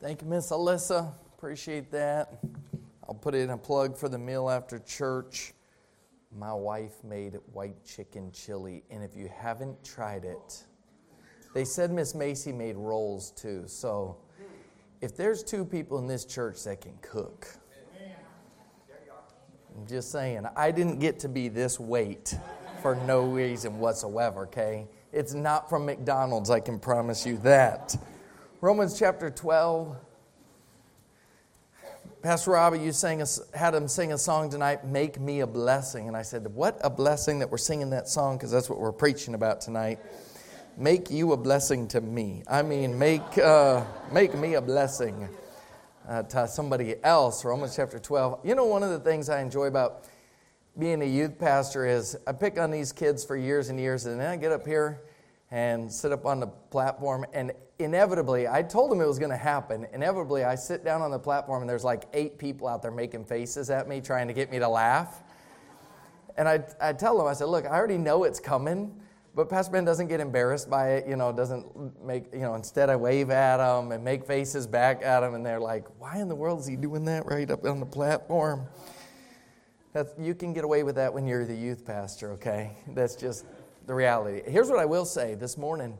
Thank you, Miss Alyssa. Appreciate that. I'll put in a plug for the meal after church. My wife made white chicken chili, and if you haven't tried it, they said Miss Macy made rolls too. So if there's two people in this church that can cook, I'm just saying, I didn't get to be this weight for no reason whatsoever, okay? It's not from McDonald's, I can promise you that. Romans chapter 12. Pastor Robbie, you sang had him sing a song tonight, Make Me a Blessing. And I said, What a blessing that we're singing that song, because that's what we're preaching about tonight. Make you a blessing to me. I mean, make, uh, make me a blessing uh, to somebody else. Romans chapter 12. You know, one of the things I enjoy about being a youth pastor is I pick on these kids for years and years, and then I get up here and sit up on the platform, and inevitably, I told them it was going to happen. Inevitably, I sit down on the platform, and there's like eight people out there making faces at me, trying to get me to laugh. And I, I tell them, I said, Look, I already know it's coming. But Pastor Ben doesn't get embarrassed by it, you know, doesn't make, you know, instead I wave at them and make faces back at them, and they're like, why in the world is he doing that right up on the platform? That's, you can get away with that when you're the youth pastor, okay? That's just the reality. Here's what I will say this morning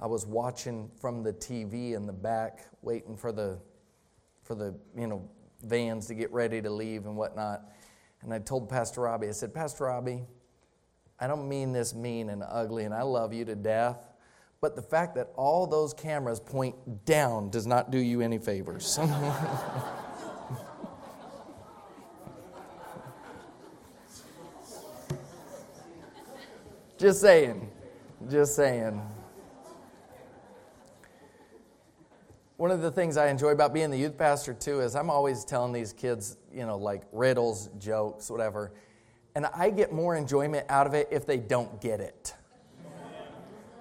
I was watching from the TV in the back, waiting for the, for the, you know, vans to get ready to leave and whatnot. And I told Pastor Robbie, I said, Pastor Robbie, I don't mean this mean and ugly, and I love you to death. But the fact that all those cameras point down does not do you any favors. Just saying. Just saying. One of the things I enjoy about being the youth pastor, too, is I'm always telling these kids, you know, like riddles, jokes, whatever. And I get more enjoyment out of it if they don't get it.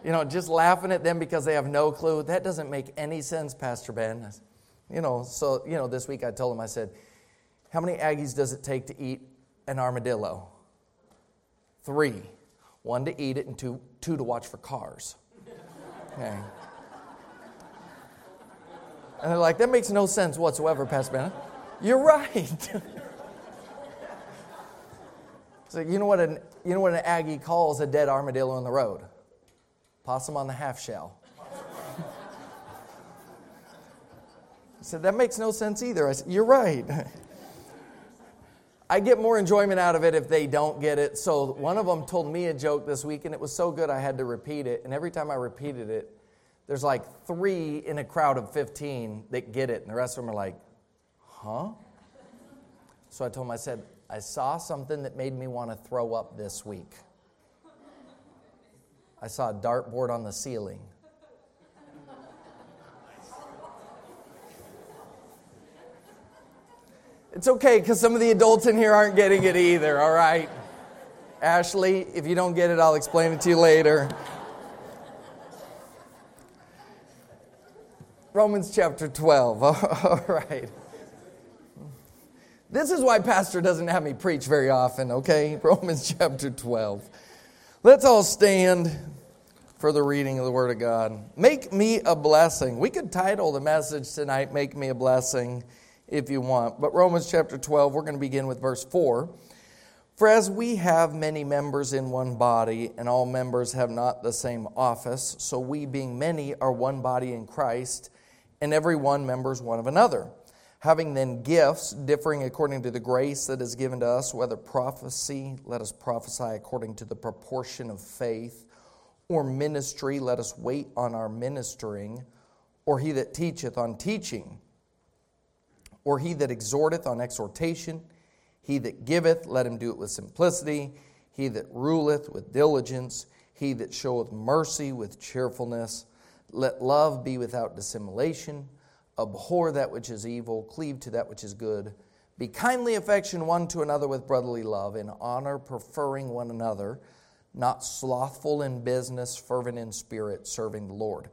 You know, just laughing at them because they have no clue. That doesn't make any sense, Pastor Ben. You know, so, you know, this week I told him, I said, How many Aggies does it take to eat an armadillo? Three. One to eat it, and two, two to watch for cars. Okay. And they're like, That makes no sense whatsoever, Pastor. You're right. So you know what an you know what an Aggie calls a dead armadillo on the road? Possum on the half shell. I said that makes no sense either. I said you're right. I get more enjoyment out of it if they don't get it. So one of them told me a joke this week, and it was so good I had to repeat it. And every time I repeated it, there's like three in a crowd of 15 that get it, and the rest of them are like, huh? So I told him, I said, I saw something that made me want to throw up this week. I saw a dartboard on the ceiling. It's okay because some of the adults in here aren't getting it either, all right? Ashley, if you don't get it, I'll explain it to you later. Romans chapter 12, all right. This is why Pastor doesn't have me preach very often, okay? Romans chapter 12. Let's all stand for the reading of the Word of God. Make me a blessing. We could title the message tonight, Make Me a Blessing, if you want. But Romans chapter 12, we're going to begin with verse 4. For as we have many members in one body, and all members have not the same office, so we, being many, are one body in Christ, and every one members one of another. Having then gifts differing according to the grace that is given to us, whether prophecy, let us prophesy according to the proportion of faith, or ministry, let us wait on our ministering, or he that teacheth on teaching, or he that exhorteth on exhortation, he that giveth, let him do it with simplicity, he that ruleth with diligence, he that showeth mercy with cheerfulness. Let love be without dissimulation. Abhor that which is evil, cleave to that which is good. Be kindly affection one to another with brotherly love, in honor, preferring one another, not slothful in business, fervent in spirit, serving the Lord.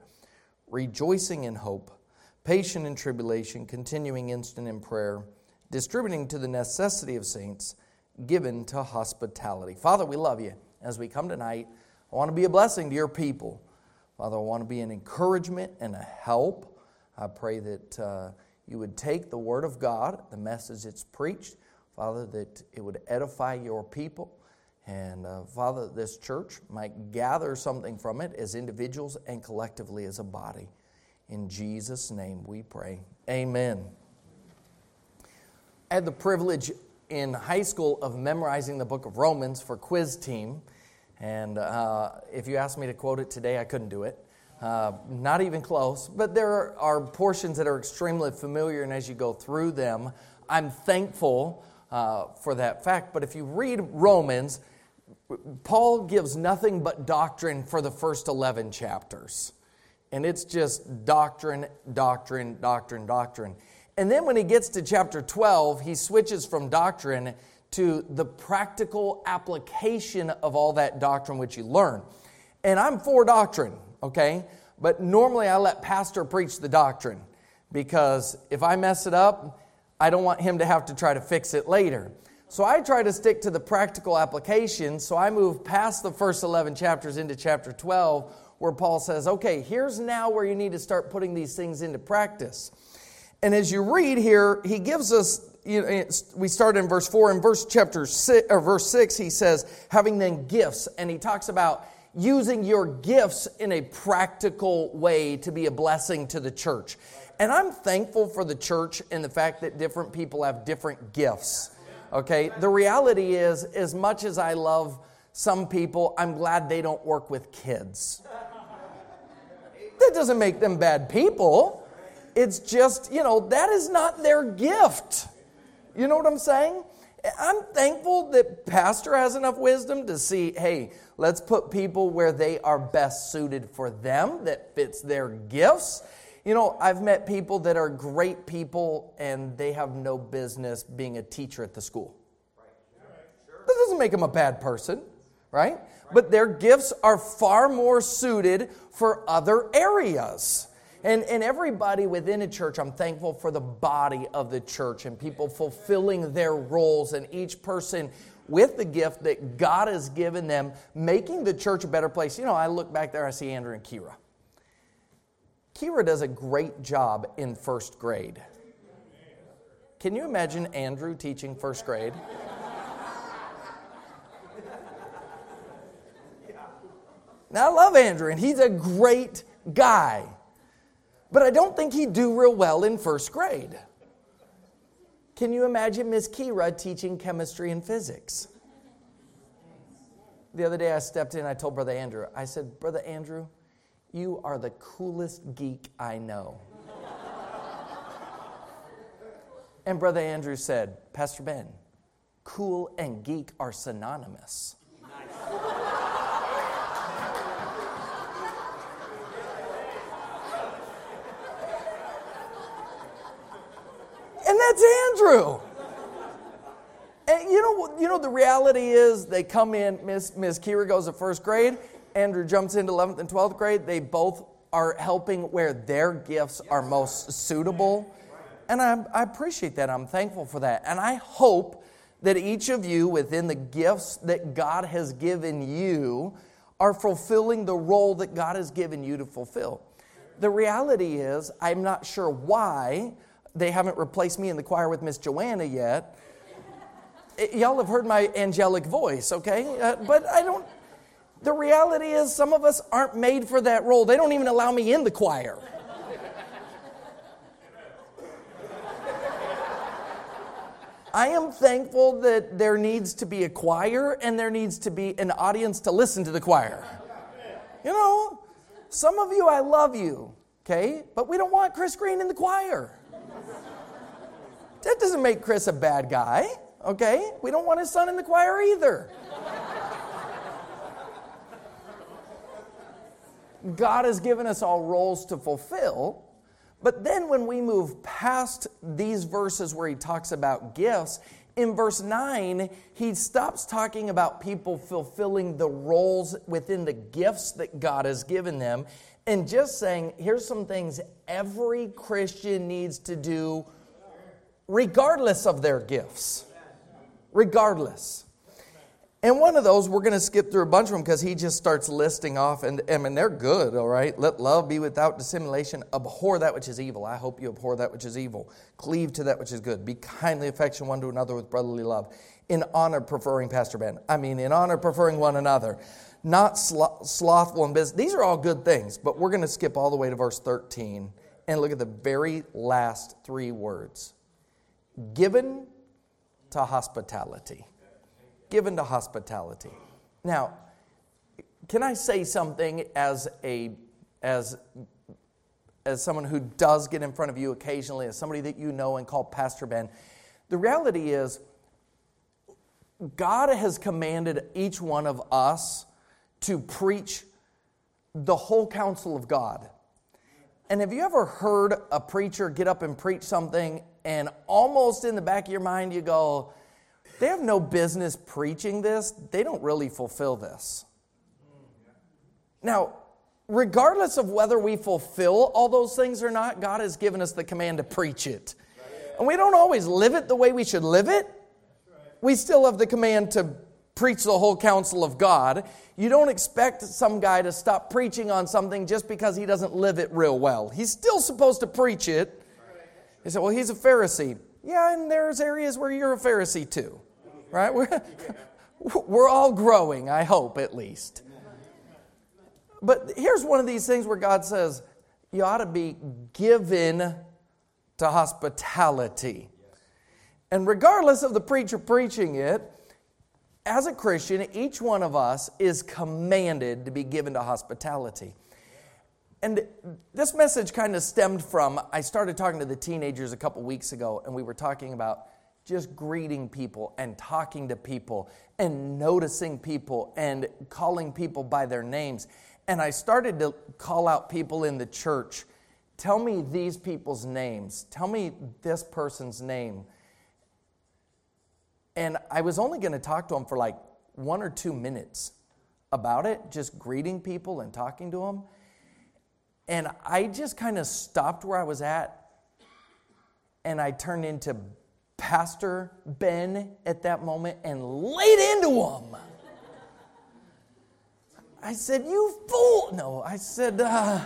Rejoicing in hope, patient in tribulation, continuing instant in prayer, distributing to the necessity of saints, given to hospitality. Father, we love you. As we come tonight, I want to be a blessing to your people. Father, I want to be an encouragement and a help. I pray that uh, you would take the Word of God, the message it's preached, Father, that it would edify your people. And uh, Father, this church might gather something from it as individuals and collectively as a body. In Jesus' name we pray. Amen. I had the privilege in high school of memorizing the book of Romans for quiz team. And uh, if you asked me to quote it today, I couldn't do it. Uh, not even close. But there are portions that are extremely familiar, and as you go through them, I'm thankful uh, for that fact. But if you read Romans, Paul gives nothing but doctrine for the first 11 chapters. And it's just doctrine, doctrine, doctrine, doctrine. And then when he gets to chapter 12, he switches from doctrine to the practical application of all that doctrine which you learn. And I'm for doctrine, okay? But normally I let pastor preach the doctrine because if I mess it up, I don't want him to have to try to fix it later. So I try to stick to the practical application. So I move past the first 11 chapters into chapter 12, where Paul says, okay, here's now where you need to start putting these things into practice. And as you read here, he gives us, you know, we start in verse 4. In verse chapter six, or verse 6, he says, having then gifts. And he talks about using your gifts in a practical way to be a blessing to the church. And I'm thankful for the church and the fact that different people have different gifts. Okay? The reality is, as much as I love some people, I'm glad they don't work with kids. That doesn't make them bad people. It's just, you know, that is not their gift. You know what I'm saying? I'm thankful that pastor has enough wisdom to see, hey, let's put people where they are best suited for them, that fits their gifts. You know, I've met people that are great people and they have no business being a teacher at the school. That doesn't make them a bad person, right? But their gifts are far more suited for other areas. And, and everybody within a church, I'm thankful for the body of the church and people fulfilling their roles and each person with the gift that God has given them, making the church a better place. You know, I look back there, I see Andrew and Kira. Kira does a great job in first grade. Can you imagine Andrew teaching first grade? Now, I love Andrew, and he's a great guy. But I don't think he'd do real well in first grade. Can you imagine Miss Kira teaching chemistry and physics? The other day I stepped in, I told Brother Andrew, I said, Brother Andrew, you are the coolest geek I know. and Brother Andrew said, Pastor Ben, cool and geek are synonymous. And that's Andrew. And you know, you know, the reality is they come in, Miss, Miss Kira goes to first grade, Andrew jumps into 11th and 12th grade. They both are helping where their gifts are most suitable. And I, I appreciate that. I'm thankful for that. And I hope that each of you, within the gifts that God has given you, are fulfilling the role that God has given you to fulfill. The reality is, I'm not sure why they haven't replaced me in the choir with Miss Joanna yet. Y'all have heard my angelic voice, okay? Uh, but I don't. The reality is, some of us aren't made for that role. They don't even allow me in the choir. I am thankful that there needs to be a choir and there needs to be an audience to listen to the choir. You know, some of you, I love you, okay? But we don't want Chris Green in the choir. That doesn't make Chris a bad guy, okay? We don't want his son in the choir either. God has given us all roles to fulfill. But then when we move past these verses where he talks about gifts, in verse 9, he stops talking about people fulfilling the roles within the gifts that God has given them and just saying, here's some things every Christian needs to do regardless of their gifts. Regardless. And one of those, we're going to skip through a bunch of them because he just starts listing off, and I mean, they're good, all right? Let love be without dissimulation. Abhor that which is evil. I hope you abhor that which is evil. Cleave to that which is good. Be kindly affection one to another with brotherly love. In honor, preferring Pastor Ben. I mean, in honor, preferring one another. Not slothful in business. These are all good things, but we're going to skip all the way to verse 13 and look at the very last three words given to hospitality given to hospitality. Now, can I say something as a as as someone who does get in front of you occasionally, as somebody that you know and call Pastor Ben? The reality is God has commanded each one of us to preach the whole counsel of God. And have you ever heard a preacher get up and preach something, and almost in the back of your mind you go, they have no business preaching this. They don't really fulfill this. Now, regardless of whether we fulfill all those things or not, God has given us the command to preach it. And we don't always live it the way we should live it. We still have the command to preach the whole counsel of God. You don't expect some guy to stop preaching on something just because he doesn't live it real well. He's still supposed to preach it. He said, Well, he's a Pharisee. Yeah, and there's areas where you're a Pharisee too right? We're, we're all growing, I hope, at least. But here's one of these things where God says, you ought to be given to hospitality. And regardless of the preacher preaching it, as a Christian, each one of us is commanded to be given to hospitality. And this message kind of stemmed from I started talking to the teenagers a couple weeks ago, and we were talking about just greeting people and talking to people and noticing people and calling people by their names. And I started to call out people in the church. Tell me these people's names. Tell me this person's name. And I was only going to talk to them for like one or two minutes about it, just greeting people and talking to them. And I just kind of stopped where I was at and I turned into Pastor Ben at that moment and laid into him. I said, You fool. No, I said, uh,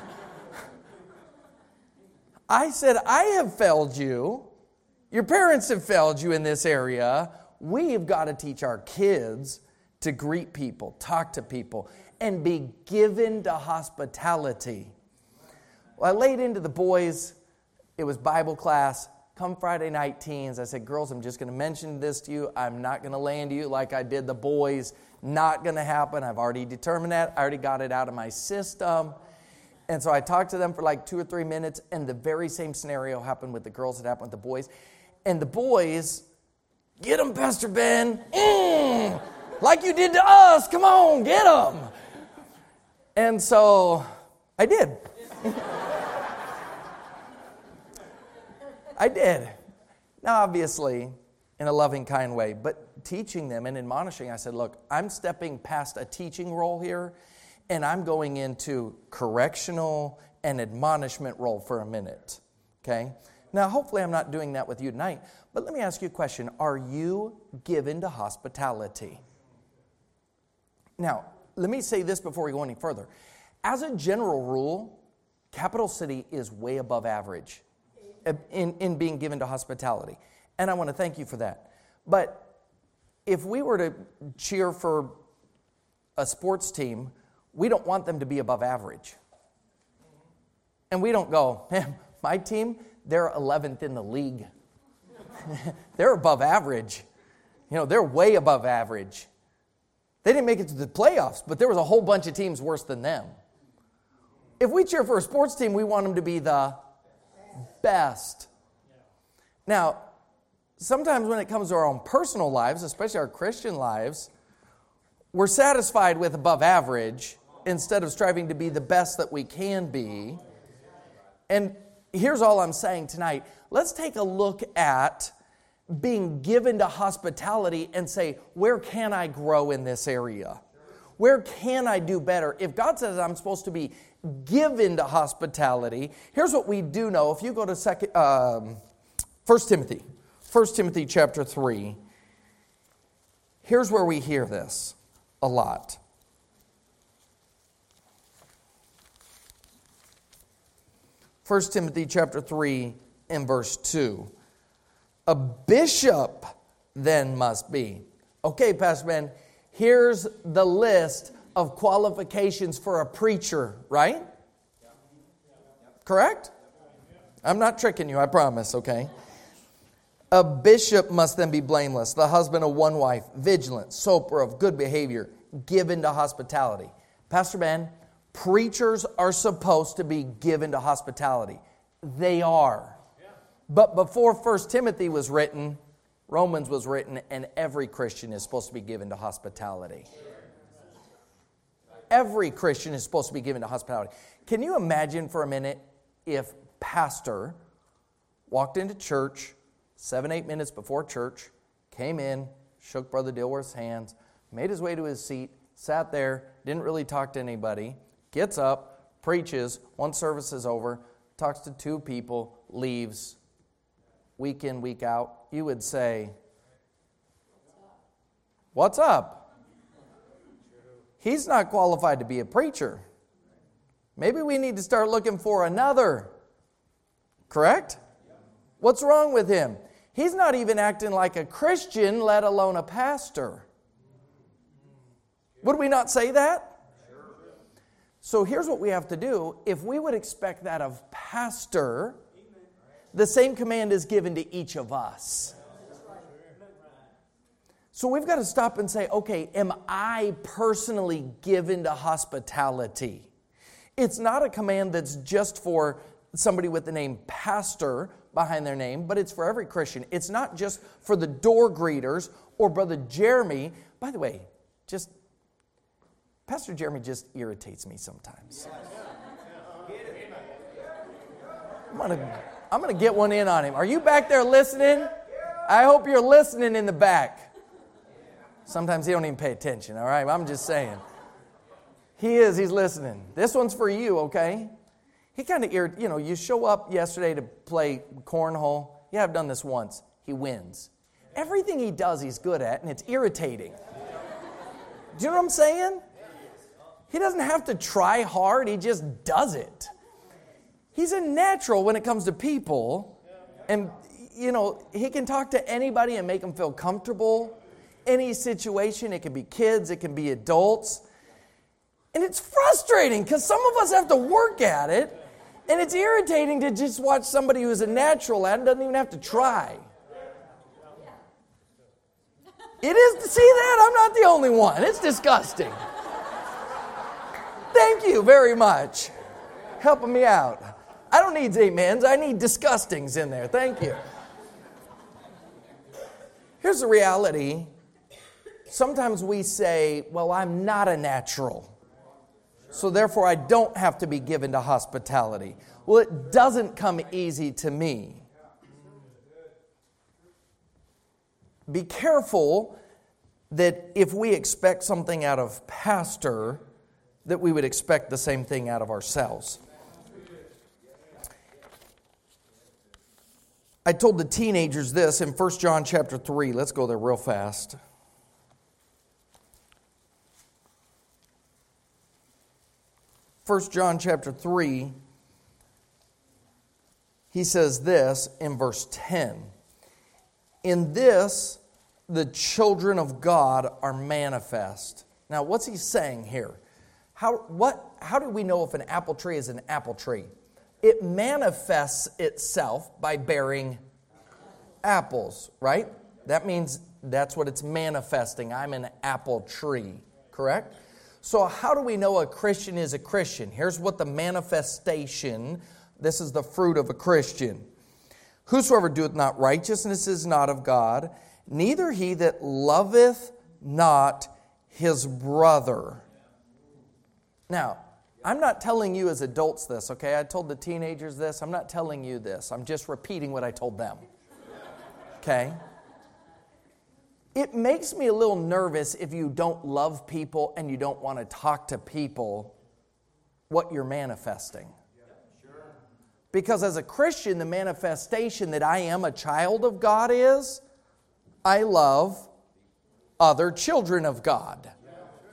I said, I have failed you. Your parents have failed you in this area. We have got to teach our kids to greet people, talk to people, and be given to hospitality. Well, I laid into the boys. It was Bible class come Friday night teens, I said, Girls, I'm just going to mention this to you. I'm not going to land you like I did the boys. Not going to happen. I've already determined that. I already got it out of my system. And so I talked to them for like two or three minutes, and the very same scenario happened with the girls that happened with the boys. And the boys, get them, Pastor Ben. Mm, like you did to us. Come on, get them. And so I did. I did. Now, obviously, in a loving, kind way, but teaching them and admonishing, I said, look, I'm stepping past a teaching role here, and I'm going into correctional and admonishment role for a minute. Okay? Now, hopefully, I'm not doing that with you tonight, but let me ask you a question Are you given to hospitality? Now, let me say this before we go any further. As a general rule, Capital City is way above average in, in being given to hospitality. And I want to thank you for that. But if we were to cheer for a sports team, we don't want them to be above average. And we don't go, man, my team, they're 11th in the league. they're above average. You know, they're way above average. They didn't make it to the playoffs, but there was a whole bunch of teams worse than them. If we cheer for a sports team, we want them to be the best. Now, sometimes when it comes to our own personal lives, especially our Christian lives, we're satisfied with above average instead of striving to be the best that we can be. And here's all I'm saying tonight let's take a look at being given to hospitality and say, where can I grow in this area? Where can I do better? If God says I'm supposed to be given to hospitality, here's what we do know. If you go to second, um, 1 Timothy, 1 Timothy chapter 3, Here's where we hear this a lot. First Timothy chapter 3 and verse 2. A bishop then must be. Okay, Pastor Ben, here's the list of qualifications for a preacher, right? Correct? I'm not tricking you, I promise, okay? A bishop must then be blameless, the husband of one wife, vigilant, sober, of good behavior, given to hospitality. Pastor Ben, preachers are supposed to be given to hospitality. They are. But before First Timothy was written, Romans was written, and every Christian is supposed to be given to hospitality. Every Christian is supposed to be given to hospitality. Can you imagine for a minute if pastor walked into church seven, eight minutes before church, came in, shook Brother Dilworth's hands, made his way to his seat, sat there, didn't really talk to anybody, gets up, preaches, one service is over, talks to two people, leaves, week in, week out, you would say, What's up? He's not qualified to be a preacher. Maybe we need to start looking for another. Correct? What's wrong with him? He's not even acting like a Christian, let alone a pastor. Would we not say that? So here's what we have to do. If we would expect that of pastor, the same command is given to each of us. So we've got to stop and say, okay, am I personally given to hospitality? It's not a command that's just for somebody with the name pastor behind their name, but it's for every Christian. It's not just for the door greeters or Brother Jeremy. By the way, just Pastor Jeremy just irritates me sometimes. I'm gonna, I'm gonna get one in on him. Are you back there listening? I hope you're listening in the back. Sometimes he don't even pay attention, all right? I'm just saying. He is, he's listening. This one's for you, okay? He kind of, you know, you show up yesterday to play cornhole. Yeah, I've done this once. He wins. Everything he does, he's good at, and it's irritating. Do you know what I'm saying? He doesn't have to try hard, he just does it. He's a natural when it comes to people. And, you know, he can talk to anybody and make them feel comfortable. Any situation, it can be kids, it can be adults. And it's frustrating because some of us have to work at it. And it's irritating to just watch somebody who's a natural at it doesn't even have to try. It is, to see that? I'm not the only one. It's disgusting. Thank you very much. Helping me out. I don't need amens, I need disgustings in there. Thank you. Here's the reality sometimes we say, Well, I'm not a natural so therefore I don't have to be given to hospitality. Well, it doesn't come easy to me. Be careful that if we expect something out of pastor, that we would expect the same thing out of ourselves. I told the teenagers this in 1 John chapter 3. Let's go there real fast. 1 John chapter 3, he says this in verse 10 In this, the children of God are manifest. Now, what's he saying here? How, what, how do we know if an apple tree is an apple tree? It manifests itself by bearing apples, right? That means that's what it's manifesting. I'm an apple tree, correct? So, how do we know a Christian is a Christian? Here's what the manifestation this is the fruit of a Christian. Whosoever doeth not righteousness is not of God, neither he that loveth not his brother. Now, I'm not telling you as adults this, okay? I told the teenagers this. I'm not telling you this. I'm just repeating what I told them. Okay? It makes me a little nervous if you don't love people and you don't want to talk to people what you're manifesting. Because as a Christian, the manifestation that I am a child of God is I love other children of God.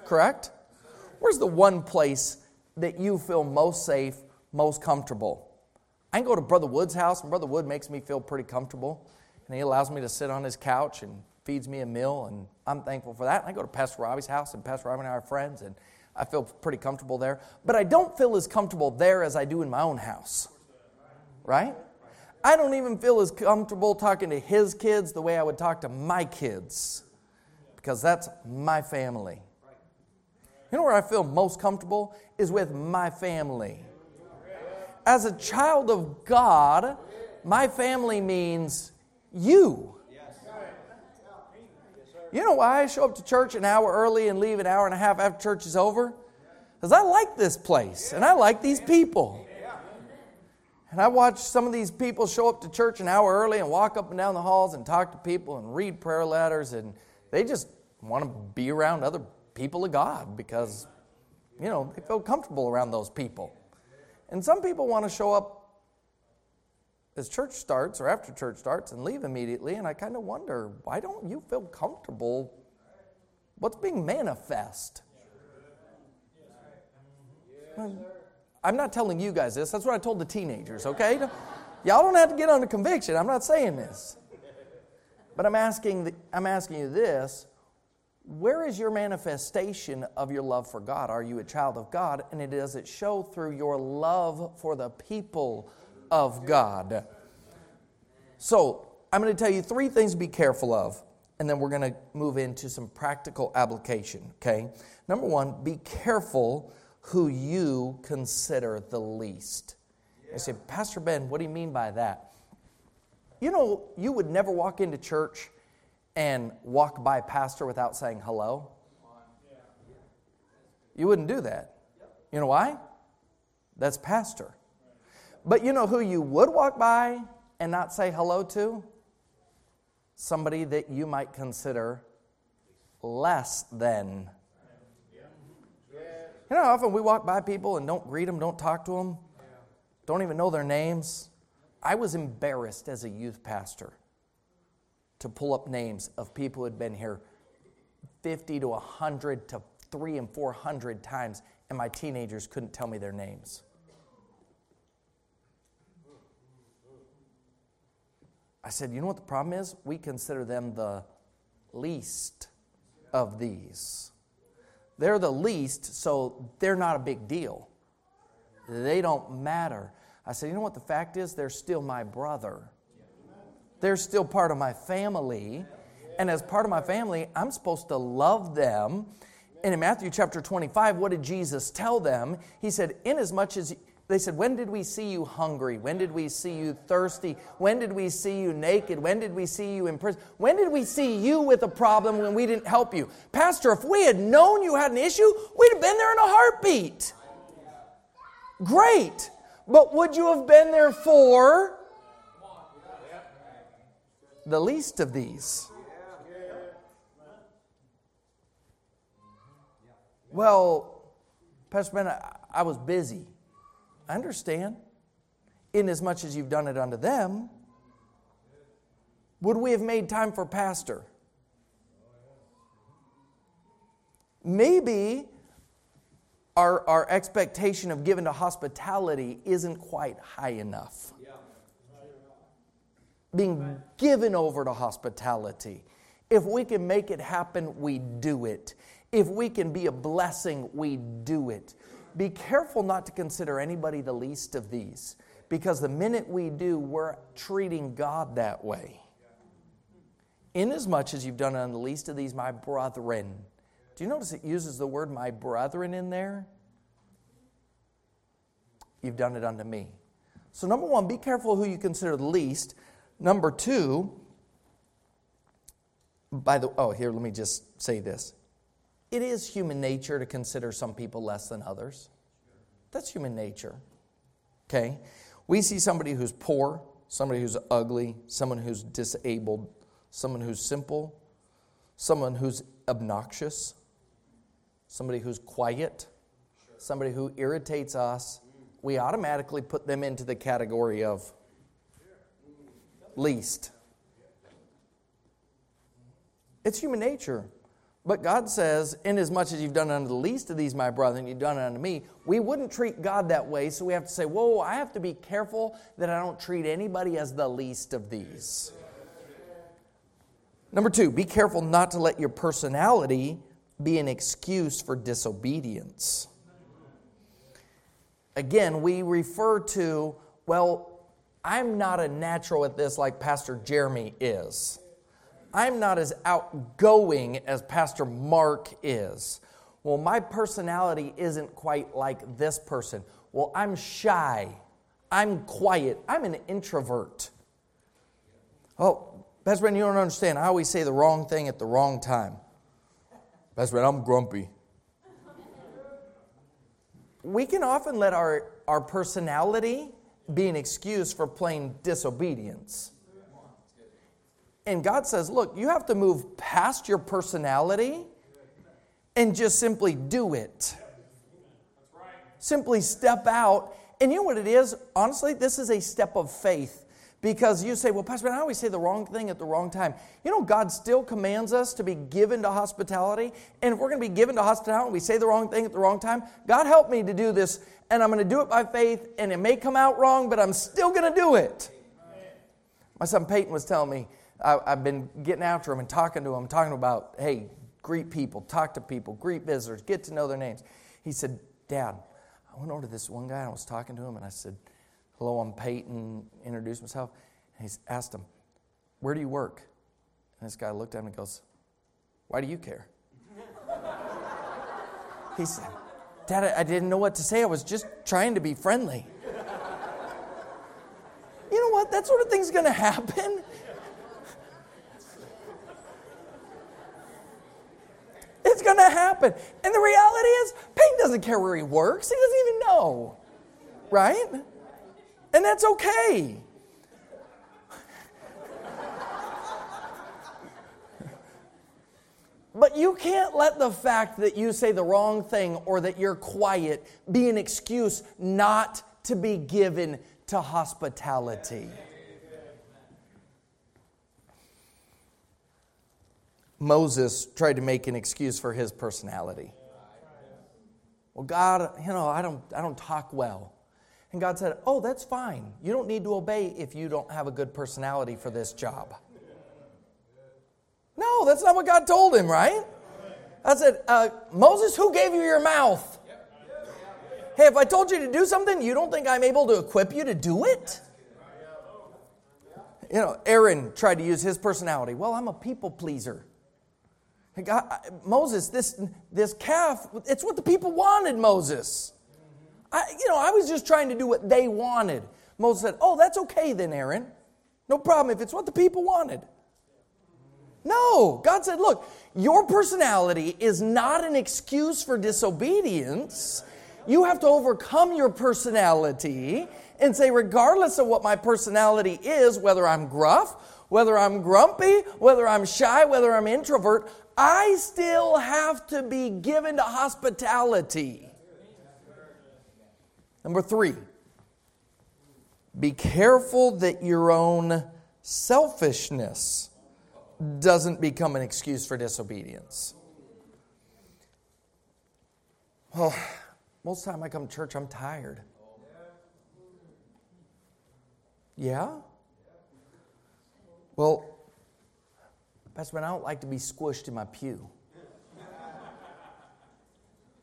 Correct? Where's the one place that you feel most safe, most comfortable? I can go to Brother Wood's house, and Brother Wood makes me feel pretty comfortable. And he allows me to sit on his couch and feeds me a meal, and I'm thankful for that. I go to Pastor Robbie's house, and Pastor Robbie and I are friends, and I feel pretty comfortable there. But I don't feel as comfortable there as I do in my own house. Right? I don't even feel as comfortable talking to his kids the way I would talk to my kids because that's my family. You know where I feel most comfortable? Is with my family. As a child of God, my family means you. You know why I show up to church an hour early and leave an hour and a half after church is over? Because I like this place and I like these people. And I watch some of these people show up to church an hour early and walk up and down the halls and talk to people and read prayer letters and they just want to be around other people of God because, you know, they feel comfortable around those people. And some people want to show up as church starts or after church starts and leave immediately, and I kind of wonder why don't you feel comfortable? What's being manifest? I'm not telling you guys this. That's what I told the teenagers, okay? Y'all don't have to get under conviction. I'm not saying this. But I'm asking, I'm asking you this where is your manifestation of your love for God? Are you a child of God? And it does it show through your love for the people of God. So, I'm going to tell you three things to be careful of, and then we're going to move into some practical application, okay? Number one, be careful who you consider the least. I say, Pastor Ben, what do you mean by that? You know, you would never walk into church and walk by pastor without saying hello. You wouldn't do that. You know why? That's pastor. But you know who you would walk by and not say hello to? Somebody that you might consider less than. You know, often we walk by people and don't greet them, don't talk to them, don't even know their names. I was embarrassed as a youth pastor to pull up names of people who had been here 50 to 100 to 3 and 400 times, and my teenagers couldn't tell me their names. I said, You know what the problem is? We consider them the least of these. They're the least, so they're not a big deal. They don't matter. I said, You know what the fact is? They're still my brother. They're still part of my family. And as part of my family, I'm supposed to love them. And in Matthew chapter 25, what did Jesus tell them? He said, Inasmuch as they said, When did we see you hungry? When did we see you thirsty? When did we see you naked? When did we see you in prison? When did we see you with a problem when we didn't help you? Pastor, if we had known you had an issue, we'd have been there in a heartbeat. Great. But would you have been there for the least of these. Well, Pastor Ben, I, I was busy. I understand. In as much as you've done it unto them, would we have made time for pastor? Maybe our, our expectation of giving to hospitality isn't quite high enough being given over to hospitality. If we can make it happen, we do it. If we can be a blessing, we do it. Be careful not to consider anybody the least of these, because the minute we do, we're treating God that way. Inasmuch as you've done it on the least of these, my brethren. Do you notice it uses the word my brethren in there? You've done it unto me. So, number one, be careful who you consider the least. Number two, by the oh, here, let me just say this. It is human nature to consider some people less than others. That's human nature. Okay? We see somebody who's poor, somebody who's ugly, someone who's disabled, someone who's simple, someone who's obnoxious, somebody who's quiet, somebody who irritates us. We automatically put them into the category of least. It's human nature. But God says, Inasmuch as you've done unto the least of these, my brethren, you've done unto me. We wouldn't treat God that way, so we have to say, Whoa, I have to be careful that I don't treat anybody as the least of these. Number two, be careful not to let your personality be an excuse for disobedience. Again, we refer to, well, I'm not a natural at this like Pastor Jeremy is. I'm not as outgoing as Pastor Mark is. Well, my personality isn't quite like this person. Well, I'm shy. I'm quiet. I'm an introvert. Oh, Pastor Ben, you don't understand. I always say the wrong thing at the wrong time. Pastor Ben, I'm grumpy. We can often let our, our personality be an excuse for plain disobedience. And God says, look, you have to move past your personality and just simply do it. Simply step out. And you know what it is? Honestly, this is a step of faith. Because you say, well, Pastor, I always say the wrong thing at the wrong time. You know, God still commands us to be given to hospitality. And if we're going to be given to hospitality and we say the wrong thing at the wrong time, God help me to do this. And I'm going to do it by faith. And it may come out wrong, but I'm still going to do it. My son Peyton was telling me, I, have been getting after him and talking to him, talking about, hey, greet people, talk to people, greet visitors, get to know their names. He said, Dad, I went over to this one guy and I was talking to him and I said, Hello, I'm Peyton, introduced myself. And he asked him, Where do you work? And this guy looked at him and goes, Why do you care? he said, Dad, I didn't know what to say. I was just trying to be friendly. you know what? That sort of thing's going to happen. It's going to happen. And the reality is, Peyton doesn't care where he works. He doesn't even know. Right? And that's okay. But you can't let the fact that you say the wrong thing or that you're quiet be an excuse not to be given to hospitality. Moses tried to make an excuse for his personality. Well, God, you know, I don't, I don't talk well. And God said, Oh, that's fine. You don't need to obey if you don't have a good personality for this job. No, that's not what God told him, right? I said, uh, Moses, who gave you your mouth? Hey, if I told you to do something, you don't think I'm able to equip you to do it? You know, Aaron tried to use his personality. Well, I'm a people pleaser. God, Moses, this, this calf, it's what the people wanted, Moses. I, you know, I was just trying to do what they wanted. Moses said, Oh, that's okay then, Aaron. No problem if it's what the people wanted. No, God said, Look, your personality is not an excuse for disobedience. You have to overcome your personality and say, regardless of what my personality is, whether I'm gruff, whether I'm grumpy, whether I'm shy, whether I'm introvert, I still have to be given to hospitality. Number three, be careful that your own selfishness doesn't become an excuse for disobedience. Well, most time I come to church, I'm tired. Yeah? Well, Pastor Ben, I don't like to be squished in my pew.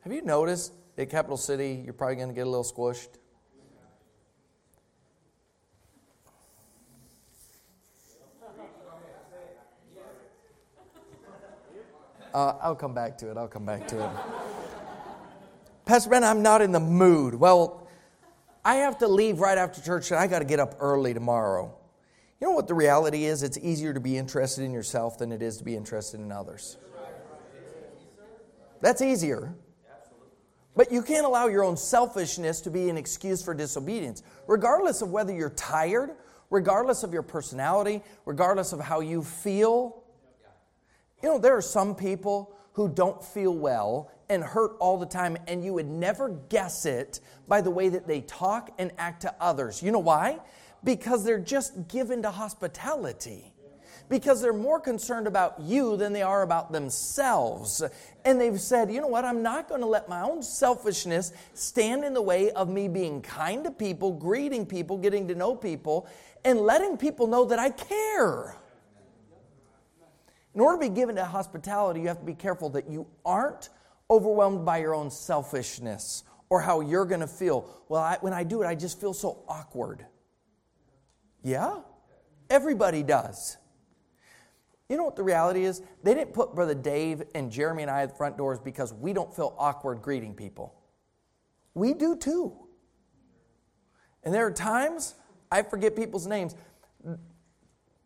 Have you noticed at Capital City, you're probably going to get a little squished? Uh, I'll come back to it. I'll come back to it. Pastor Ben, I'm not in the mood. Well, I have to leave right after church and I got to get up early tomorrow. You know what the reality is? It's easier to be interested in yourself than it is to be interested in others. That's easier. But you can't allow your own selfishness to be an excuse for disobedience. Regardless of whether you're tired, regardless of your personality, regardless of how you feel. You know, there are some people who don't feel well and hurt all the time, and you would never guess it by the way that they talk and act to others. You know why? Because they're just given to hospitality. because they're more concerned about you than they are about themselves. And they've said, you know what, I'm not going to let my own selfishness stand in the way of me being kind to people, greeting people, getting to know people, and letting people know that I care. In order to be given to hospitality, you have to be careful that you aren't overwhelmed by your own selfishness or how you're going to feel. Well, I, when I do it, I just feel so awkward. Yeah, everybody does. You know what the reality is? They didn't put Brother Dave and Jeremy and I at the front doors because we don't feel awkward greeting people. We do too. And there are times I forget people's names.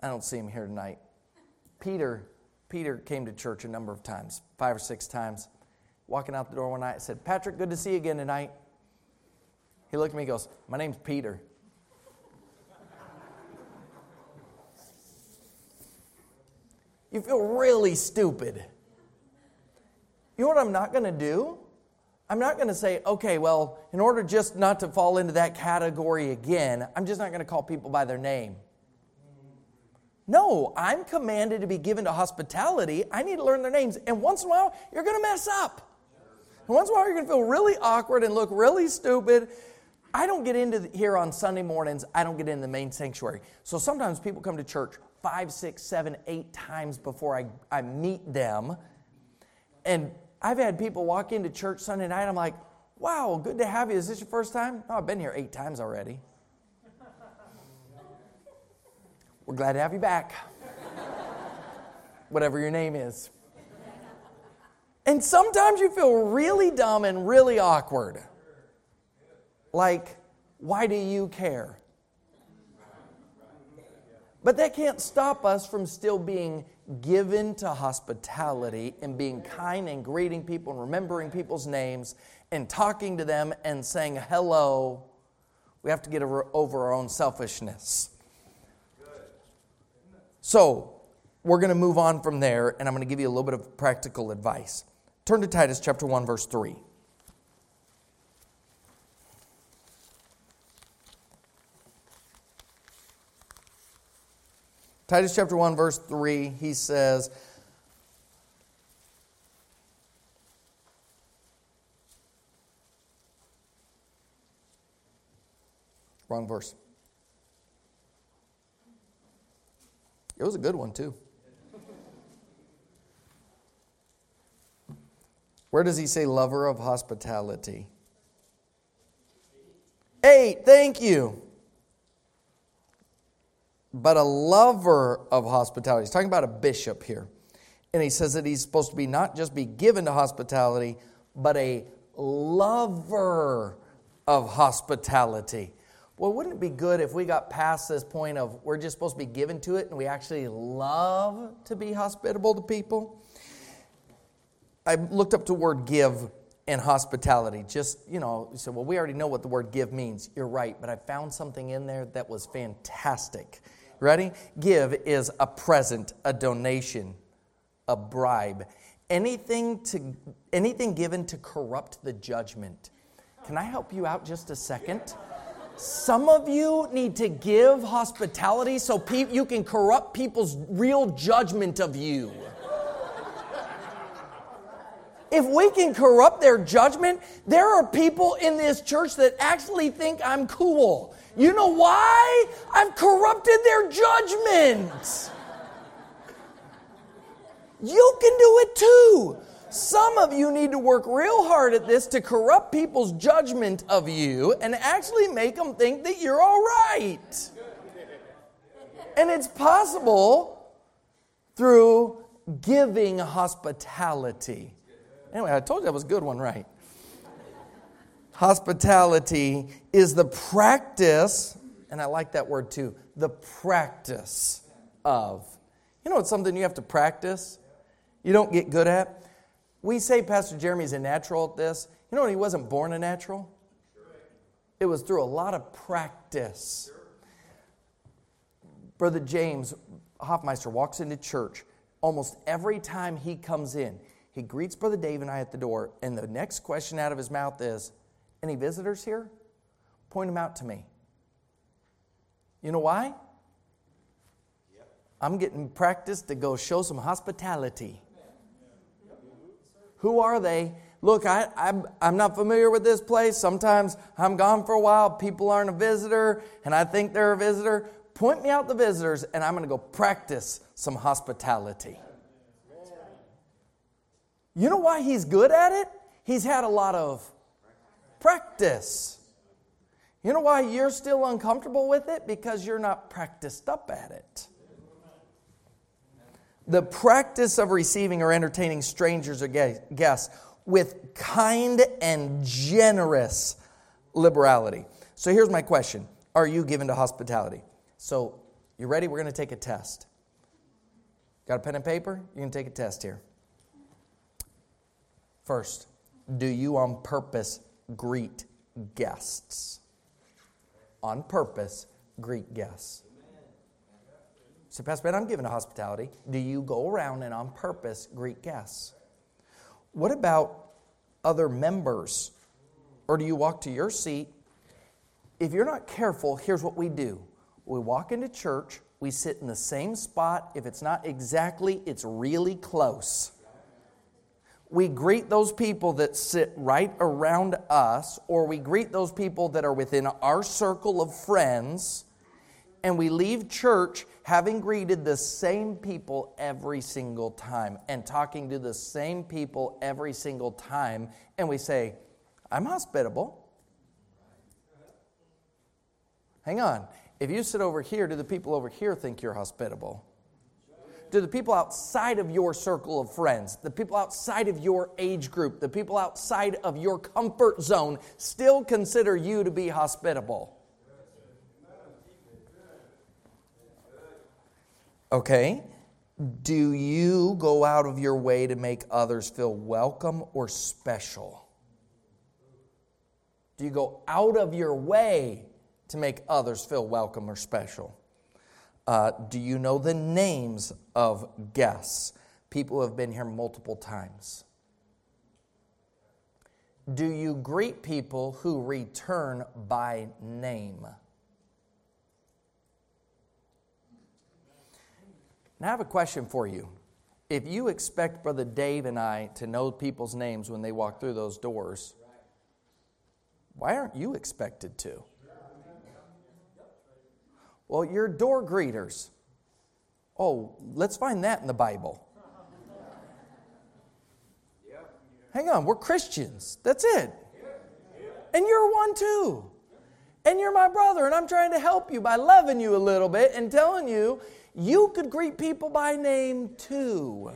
I don't see him here tonight. Peter, Peter came to church a number of times, five or six times. Walking out the door one night, I said, Patrick, good to see you again tonight. He looked at me and goes, My name's Peter. You feel really stupid. You know what I'm not going to do? I'm not going to say, okay, well, in order just not to fall into that category again, I'm just not going to call people by their name. No, I'm commanded to be given to hospitality. I need to learn their names. And once in a while, you're going to mess up. And once in a while, you're going to feel really awkward and look really stupid. I don't get into here on Sunday mornings, I don't get in the main sanctuary. So sometimes people come to church five, six, seven, eight times before I, I meet them. And I've had people walk into church Sunday night, I'm like, wow, good to have you. Is this your first time? Oh, I've been here eight times already. We're glad to have you back. Whatever your name is. And sometimes you feel really dumb and really awkward. Like, why do you care? But that can't stop us from still being given to hospitality and being kind and greeting people and remembering people's names and talking to them and saying hello. We have to get over, our own selfishness. So, we're going to move on from there, and I'm going to give you a little bit of practical advice. Turn to Titus chapter 1, verse 3. Titus chapter 1, verse 3, he says, Wrong verse. It was a good one, too. Where does he say lover of hospitality? Eight, thank you but a lover of hospitality. He's talking about a bishop here. And he says that he's supposed to be not just be given to hospitality, but a lover of hospitality. Well, wouldn't it be good if we got past this point of we're just supposed to be given to it and we actually love to be hospitable to people? I looked up the word give and hospitality. Just, you know, you said, well, we already know what the word give means. You're right, but I found something in there that was fantastic. Ready? Give is a present, a donation, a bribe. Anything, to, anything given to corrupt the judgment. Can I help you out just a second? Some of you need to give hospitality so pe- you can corrupt people's real judgment of you. If we can corrupt their judgment, there are people in this church that actually think I'm cool. You know why? I've corrupted their judgment. You can do it too. Some of you need to work real hard at this to corrupt people's judgment of you and actually make them think that you're all right. And it's possible through giving hospitality. Anyway, I told you that was a good one, right? Hospitality is the practice, and I like that word too, the practice of. You know, it's something you have to practice, you don't get good at. We say Pastor Jeremy's a natural at this. You know, he wasn't born a natural, it was through a lot of practice. Brother James Hoffmeister walks into church almost every time he comes in. He greets Brother Dave and I at the door, and the next question out of his mouth is, any visitors here? Point them out to me. You know why? I'm getting practice to go show some hospitality. Who are they? Look, I, I'm, I'm not familiar with this place. Sometimes I'm gone for a while, people aren't a visitor, and I think they're a visitor. Point me out the visitors, and I'm going to go practice some hospitality. You know why he's good at it? He's had a lot of practice. You know why you're still uncomfortable with it? Because you're not practiced up at it. The practice of receiving or entertaining strangers or guests with kind and generous liberality. So here's my question Are you given to hospitality? So, you ready? We're going to take a test. Got a pen and paper? You can take a test here. First, do you on purpose greet guests? On purpose, greet guests. So, Pastor Ben, I'm given to hospitality. Do you go around and on purpose greet guests? What about other members? Or do you walk to your seat? If you're not careful, here's what we do we walk into church, we sit in the same spot. If it's not exactly, it's really close. We greet those people that sit right around us, or we greet those people that are within our circle of friends, and we leave church having greeted the same people every single time and talking to the same people every single time, and we say, I'm hospitable. Hang on. If you sit over here, do the people over here think you're hospitable? Do the people outside of your circle of friends, the people outside of your age group, the people outside of your comfort zone still consider you to be hospitable? Okay? Do you go out of your way to make others feel welcome or special? Do you go out of your way to make others feel welcome or special? Uh, do you know the names of guests? People who have been here multiple times. Do you greet people who return by name? Now, I have a question for you. If you expect Brother Dave and I to know people's names when they walk through those doors, why aren't you expected to? Well, you're door greeters. Oh, let's find that in the Bible. Hang on, we're Christians. That's it. And you're one too. And you're my brother, and I'm trying to help you by loving you a little bit and telling you you could greet people by name too.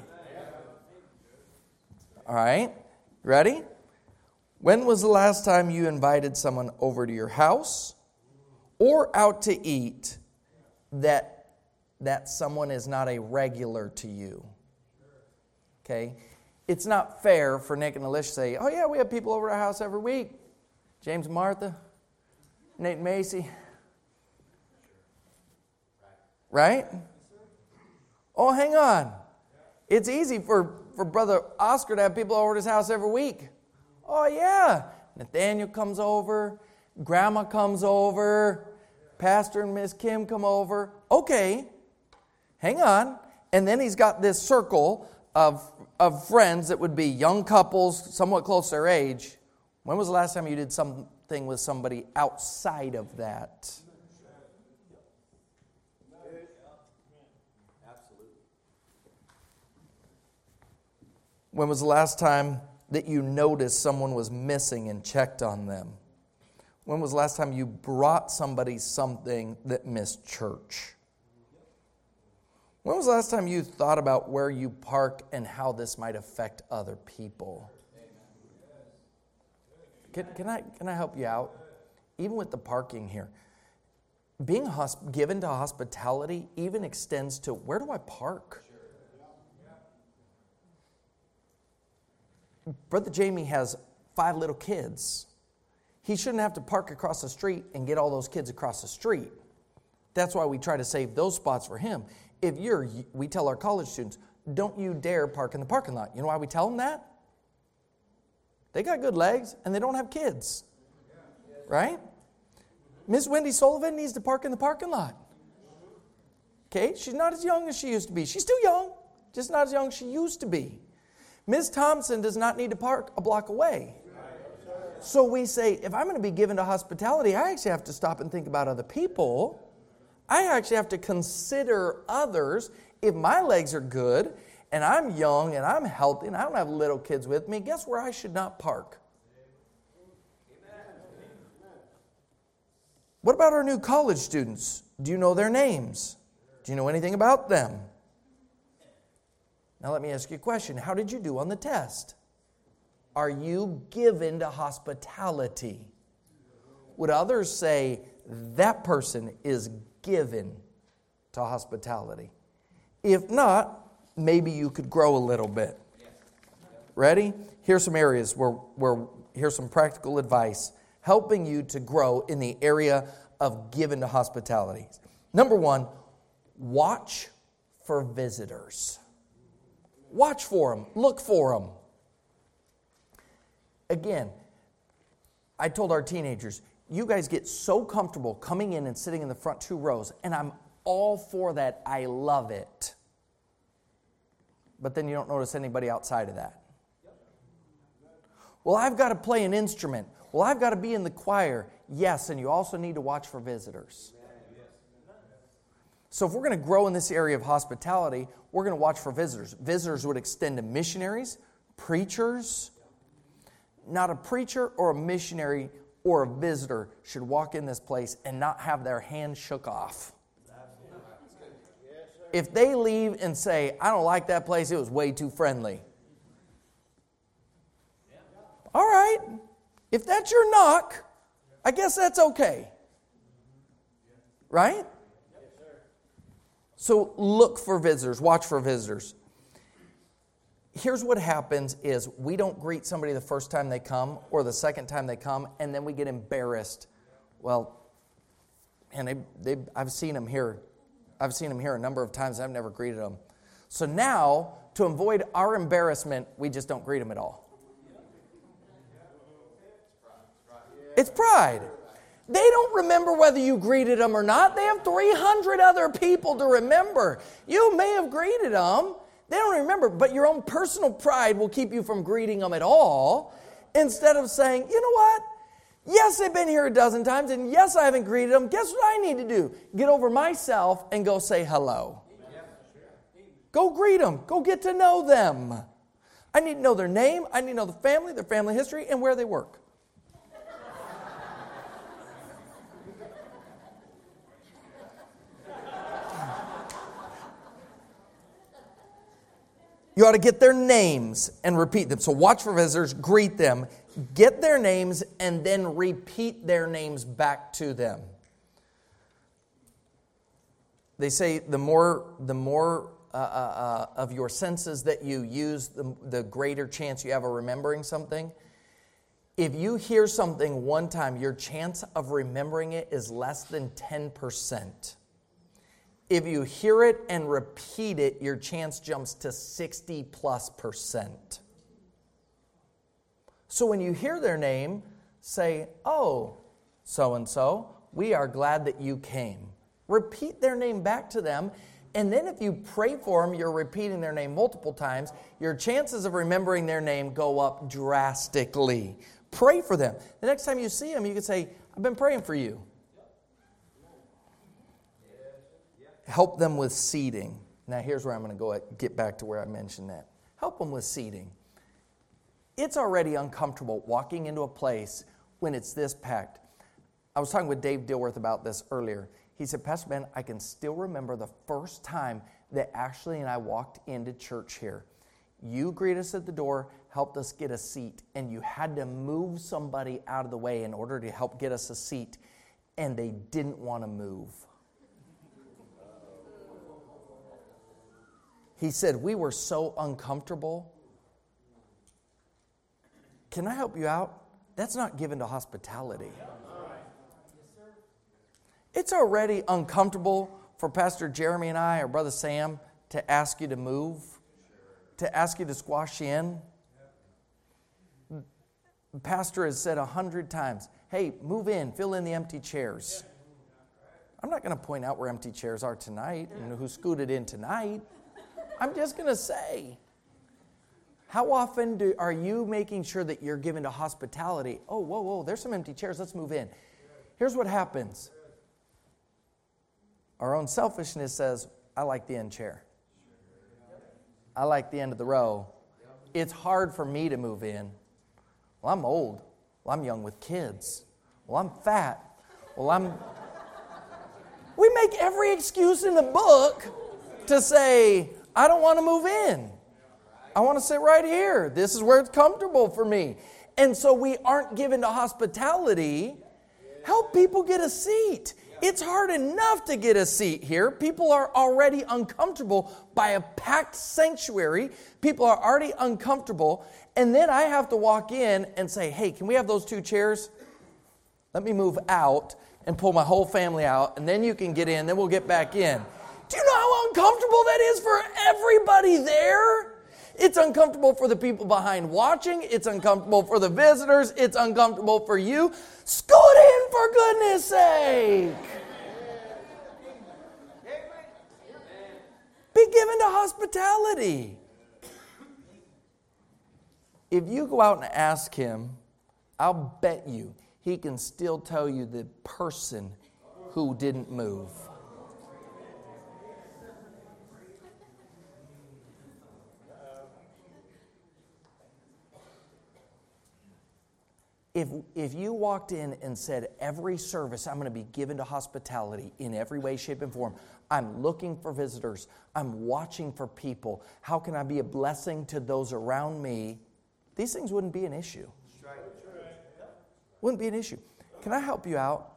All right, ready? When was the last time you invited someone over to your house or out to eat that, that someone is not a regular to you? Okay? It's not fair for Nick and Alicia to say, oh, yeah, we have people over our house every week. James Martha, Nate Macy. Right? Oh, hang on. It's easy for, for Brother Oscar to have people over at his house every week. Oh, yeah. Nathaniel comes over, Grandma comes over, Pastor and Miss Kim come over. Okay, hang on. And then he's got this circle of, of friends that would be young couples, somewhat close their age. When was the last time you did something with somebody outside of that? When was the last time that you noticed someone was missing and checked on them? When was the last time you brought somebody something that missed church? When was the last time you thought about where you park and how this might affect other people? Can, can, I, can I help you out? Even with the parking here, being hosp- given to hospitality even extends to where do I park? Brother Jamie has five little kids. He shouldn't have to park across the street and get all those kids across the street. That's why we try to save those spots for him. If you're, we tell our college students, don't you dare park in the parking lot. You know why we tell them that? They got good legs and they don't have kids. Right? Miss Wendy Sullivan needs to park in the parking lot. Okay? She's not as young as she used to be. She's still young, just not as young as she used to be. Miss Thompson does not need to park a block away. So we say, if I'm going to be given to hospitality, I actually have to stop and think about other people. I actually have to consider others. If my legs are good and I'm young and I'm healthy and I don't have little kids with me, guess where I should not park? What about our new college students? Do you know their names? Do you know anything about them? Now, let me ask you a question How did you do on the test? Are you given to hospitality? Would others say that person is given to hospitality? If not, maybe you could grow a little bit. Ready? Here's some areas where, where here's some practical advice helping you to grow in the area of given to hospitality. Number one, watch for visitors. Watch for them, look for them. Again, I told our teenagers, you guys get so comfortable coming in and sitting in the front two rows, and I'm all for that. I love it. But then you don't notice anybody outside of that. Well, I've got to play an instrument. Well, I've got to be in the choir. Yes, and you also need to watch for visitors. So, if we're going to grow in this area of hospitality, we're going to watch for visitors. Visitors would extend to missionaries, preachers, not a preacher or a missionary or a visitor should walk in this place and not have their hand shook off. If they leave and say, I don't like that place, it was way too friendly. All right. If that's your knock, I guess that's okay. Right? So look for visitors, watch for visitors here's what happens is we don't greet somebody the first time they come or the second time they come and then we get embarrassed. Well and they, they, i've seen them here. I've seen them here a number of times. I've never greeted them so now to avoid our embarrassment we just don't greet them at all. It's pride. They don't remember whether you greeted them or not. They have 300 other people to remember. You may have greeted them, they don't remember, but your own personal pride will keep you from greeting them at all instead of saying, you know what? Yes, they've been here a dozen times, and yes, I haven't greeted them. Guess what I need to do? Get over myself and go say hello. Go greet them. Go get to know them. I need to know their name. I need to know the family, their family history, and where they work. You ought to get their names and repeat them. So watch for visitors, greet them, get their names, and then repeat their names back to them. They say the more, the more uh, uh, uh, of your senses that you use, the, the greater chance you have of remembering something. If you hear something one time, your chance of remembering it is less than 10%. If you hear it and repeat it, your chance jumps to 60 plus percent. So when you hear their name, say, Oh, so and so, we are glad that you came. Repeat their name back to them. And then if you pray for them, you're repeating their name multiple times, your chances of remembering their name go up drastically. Pray for them. The next time you see them, you can say, I've been praying for you. Help them with seating. Now, here's where I'm going to go get back to where I mentioned that. Help them with seating. It's already uncomfortable walking into a place when it's this packed. I was talking with Dave Dilworth about this earlier. He said, Pastor Ben, I can still remember the first time that Ashley and I walked into church here. You greeted us at the door, helped us get a seat, and you had to move somebody out of the way in order to help get us a seat, and they didn't want to move. He said, We were so uncomfortable. Can I help you out? That's not given to hospitality. It's already uncomfortable for Pastor Jeremy and I, or Brother Sam, to ask you to move, to ask you to squash in. Pastor has said a hundred times, hey, move in, fill in the empty chairs. I'm not going to point out where empty chairs are tonight and who scooted in tonight. I'm just going to say, how often do, are you making sure that you're given to hospitality? Oh, whoa, whoa, there's some empty chairs. Let's move in. Here's what happens our own selfishness says, I like the end chair. I like the end of the row. It's hard for me to move in. Well, I'm old. Well, I'm young with kids. Well, I'm fat. Well, I'm. We make every excuse in the book to say, I don't want to move in. I want to sit right here. This is where it's comfortable for me. And so we aren't given to hospitality. Help people get a seat. It's hard enough to get a seat here. People are already uncomfortable by a packed sanctuary. People are already uncomfortable. And then I have to walk in and say, hey, can we have those two chairs? Let me move out and pull my whole family out, and then you can get in, then we'll get back in. Do you know how uncomfortable that is for everybody there? It's uncomfortable for the people behind watching. It's uncomfortable for the visitors. It's uncomfortable for you. Scoot in for goodness sake. Be given to hospitality. If you go out and ask him, I'll bet you he can still tell you the person who didn't move. If, if you walked in and said, Every service I'm going to be given to hospitality in every way, shape, and form, I'm looking for visitors, I'm watching for people, how can I be a blessing to those around me? These things wouldn't be an issue. Wouldn't be an issue. Can I help you out?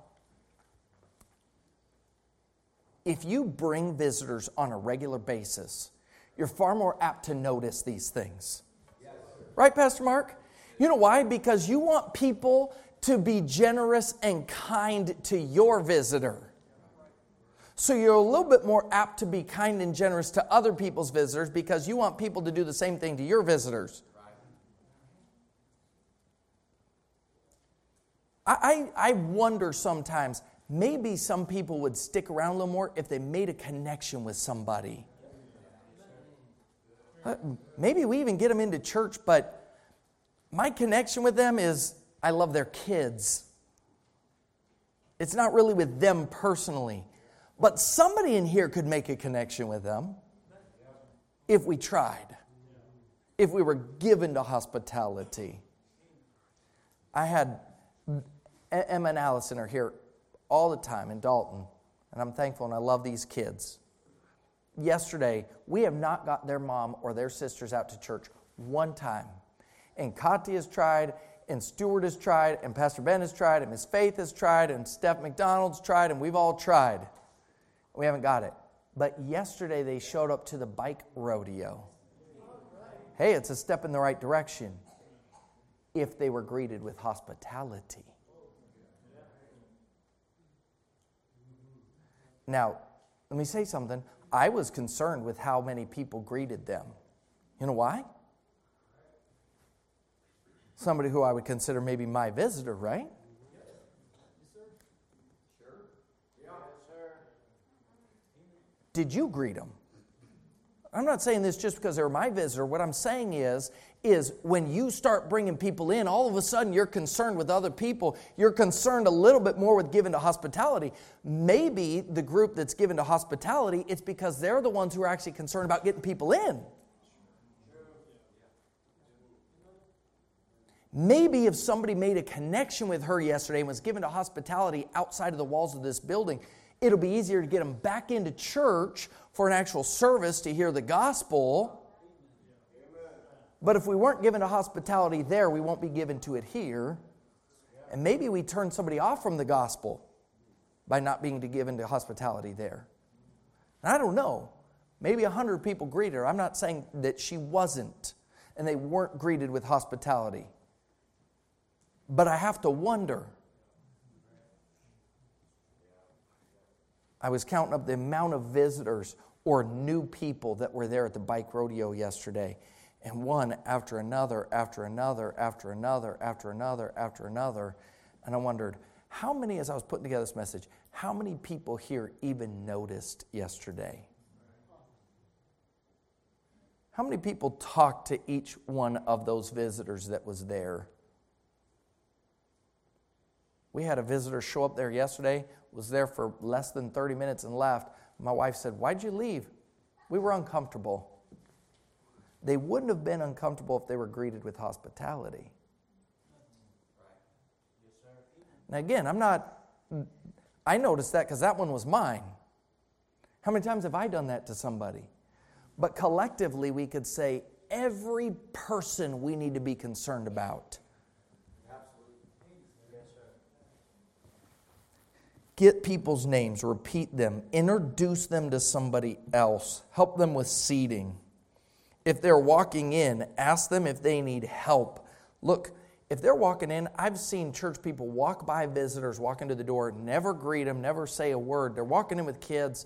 If you bring visitors on a regular basis, you're far more apt to notice these things. Right, Pastor Mark? You know why? Because you want people to be generous and kind to your visitor. So you're a little bit more apt to be kind and generous to other people's visitors because you want people to do the same thing to your visitors. I, I, wonder sometimes maybe some people would stick around a little more if they made a connection with somebody. Uh, maybe we even get them into church, but my connection with them is I love their kids. It's not really with them personally, but somebody in here could make a connection with them if we tried, if we were given to hospitality. I had Emma and Allison are here all the time in Dalton, and I'm thankful and I love these kids. Yesterday, we have not got their mom or their sisters out to church one time and Kati has tried, and Stuart has tried, and Pastor Ben has tried, and Miss Faith has tried, and Steph McDonald's tried, and we've all tried. We haven't got it. But yesterday they showed up to the bike rodeo. Hey, it's a step in the right direction if they were greeted with hospitality. Now, let me say something. I was concerned with how many people greeted them. You know why? Somebody who I would consider maybe my visitor, right? Did you greet them? I'm not saying this just because they're my visitor. What I'm saying is, is when you start bringing people in, all of a sudden you're concerned with other people. You're concerned a little bit more with giving to hospitality. Maybe the group that's given to hospitality, it's because they're the ones who are actually concerned about getting people in. Maybe if somebody made a connection with her yesterday and was given to hospitality outside of the walls of this building, it'll be easier to get them back into church for an actual service to hear the gospel. But if we weren't given to hospitality there, we won't be given to it here. And maybe we turn somebody off from the gospel by not being given to hospitality there. And I don't know. Maybe a hundred people greeted her. I'm not saying that she wasn't, and they weren't greeted with hospitality. But I have to wonder. I was counting up the amount of visitors or new people that were there at the bike rodeo yesterday. And one after another, after another, after another, after another, after another. And I wondered, how many, as I was putting together this message, How many people here even noticed yesterday? How many people talked to each one of those visitors that was there? We had a visitor show up there yesterday, was there for less than 30 minutes and left. My wife said, Why'd you leave? We were uncomfortable. They wouldn't have been uncomfortable if they were greeted with hospitality. Now, again, I'm not, I noticed that because that one was mine. How many times have I done that to somebody? But collectively, we could say every person we need to be concerned about. Get people's names, repeat them, introduce them to somebody else, help them with seating. If they're walking in, ask them if they need help. Look, if they're walking in, I've seen church people walk by visitors, walk into the door, never greet them, never say a word. They're walking in with kids.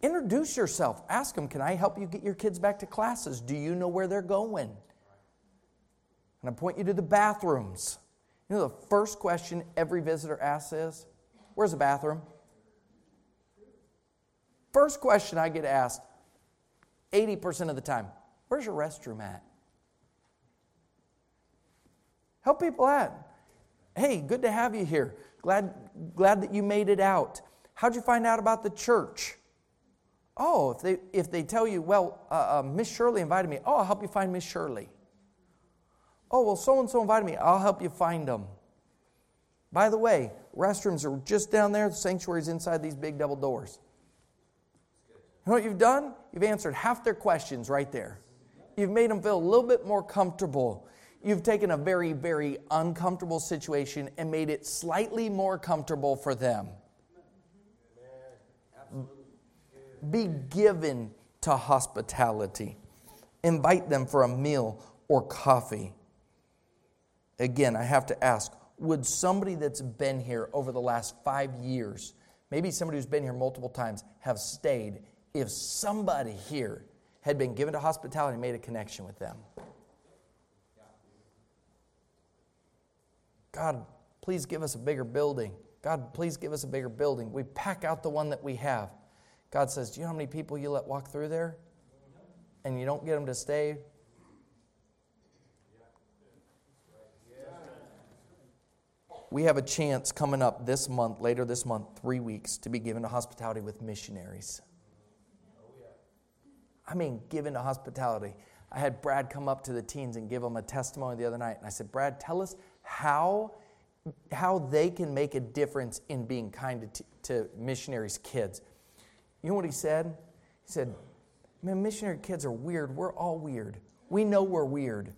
Introduce yourself. Ask them, Can I help you get your kids back to classes? Do you know where they're going? And I point you to the bathrooms. You know, the first question every visitor asks is, Where's the bathroom? First question I get asked 80% of the time, Where's your restroom at? Help people out. Hey, good to have you here. Glad, glad that you made it out. How'd you find out about the church? Oh, if they, if they tell you, well, uh, uh, Miss Shirley invited me, oh, I'll help you find Miss Shirley. Oh, well, so and so invited me, I'll help you find them. By the way, restrooms are just down there, the sanctuary's inside these big double doors. You know what you've done? You've answered half their questions right there. You've made them feel a little bit more comfortable You've taken a very, very uncomfortable situation and made it slightly more comfortable for them. Be given to hospitality. Invite them for a meal or coffee. Again, I have to ask would somebody that's been here over the last five years, maybe somebody who's been here multiple times, have stayed if somebody here had been given to hospitality and made a connection with them? God, please give us a bigger building. God, please give us a bigger building. We pack out the one that we have. God says, Do you know how many people you let walk through there? And you don't get them to stay? We have a chance coming up this month, later this month, three weeks, to be given to hospitality with missionaries. I mean, given to hospitality. I had Brad come up to the teens and give them a testimony the other night. And I said, Brad, tell us how, how they can make a difference in being kind to, to missionaries' kids. You know what he said? He said, Man, missionary kids are weird. We're all weird. We know we're weird.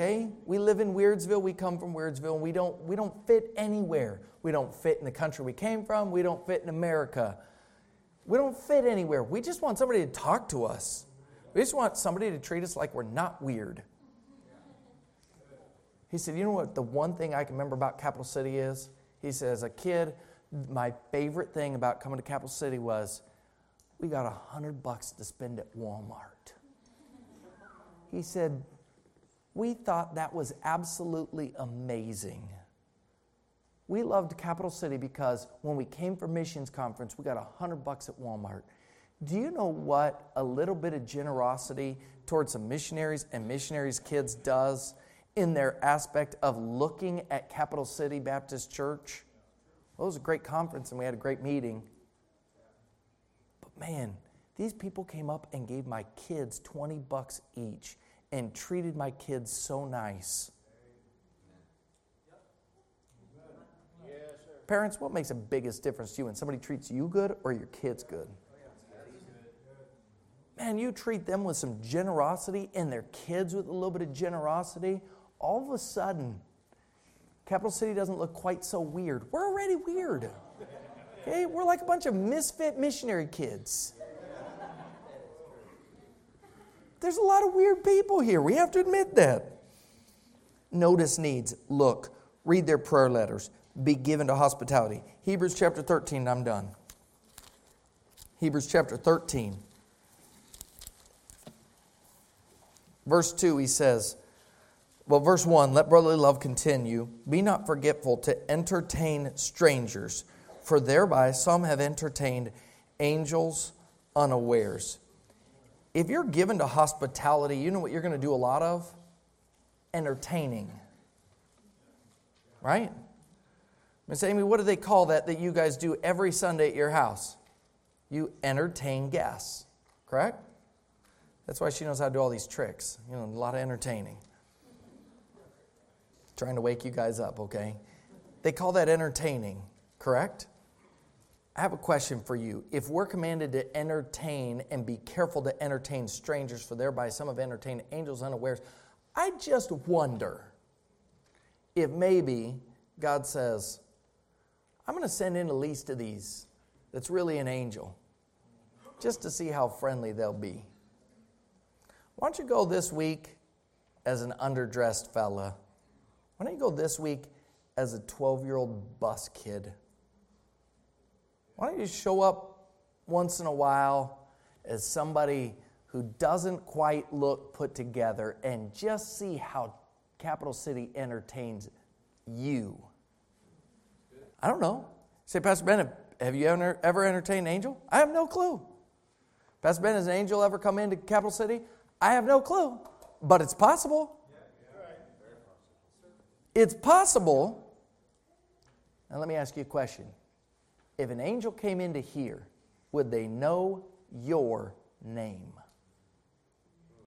Okay? We live in Weirdsville. We come from Weirdsville. And we don't, we don't fit anywhere. We don't fit in the country we came from. We don't fit in America. We don't fit anywhere. We just want somebody to talk to us. We just want somebody to treat us like we're not weird. He said, You know what the one thing I can remember about Capital City is? He said, As a kid, my favorite thing about coming to Capital City was we got a hundred bucks to spend at Walmart. He said, We thought that was absolutely amazing. We loved Capital City because when we came for missions conference, we got a hundred bucks at Walmart. Do you know what a little bit of generosity towards some missionaries and missionaries' kids does? in their aspect of looking at Capital City Baptist Church. Well, it was a great conference and we had a great meeting. But man, these people came up and gave my kids 20 bucks each and treated my kids so nice. Parents, what makes the biggest difference to you when somebody treats you good or your kids good? Man, you treat them with some generosity and their kids with a little bit of generosity all of a sudden, Capital City doesn't look quite so weird. We're already weird. Okay? We're like a bunch of misfit missionary kids. There's a lot of weird people here. We have to admit that. Notice needs. Look, read their prayer letters. Be given to hospitality. Hebrews chapter 13, I'm done. Hebrews chapter 13. Verse 2, he says, well, verse 1 let brotherly love continue. Be not forgetful to entertain strangers, for thereby some have entertained angels unawares. If you're given to hospitality, you know what you're going to do a lot of? Entertaining. Right? Miss Amy, what do they call that that you guys do every Sunday at your house? You entertain guests, correct? That's why she knows how to do all these tricks. You know, a lot of entertaining. Trying to wake you guys up, okay? They call that entertaining, correct? I have a question for you. If we're commanded to entertain and be careful to entertain strangers, for thereby some have entertained angels unawares, I just wonder if maybe God says, I'm going to send in a least of these that's really an angel, just to see how friendly they'll be. Why don't you go this week as an underdressed fella? Why don't you go this week as a 12 year old bus kid? Why don't you show up once in a while as somebody who doesn't quite look put together and just see how Capital City entertains you? I don't know. Say, Pastor Ben, have you ever, ever entertained an angel? I have no clue. Pastor Ben, has an angel ever come into Capital City? I have no clue, but it's possible. It's possible. Now, let me ask you a question. If an angel came into here, would they know your name?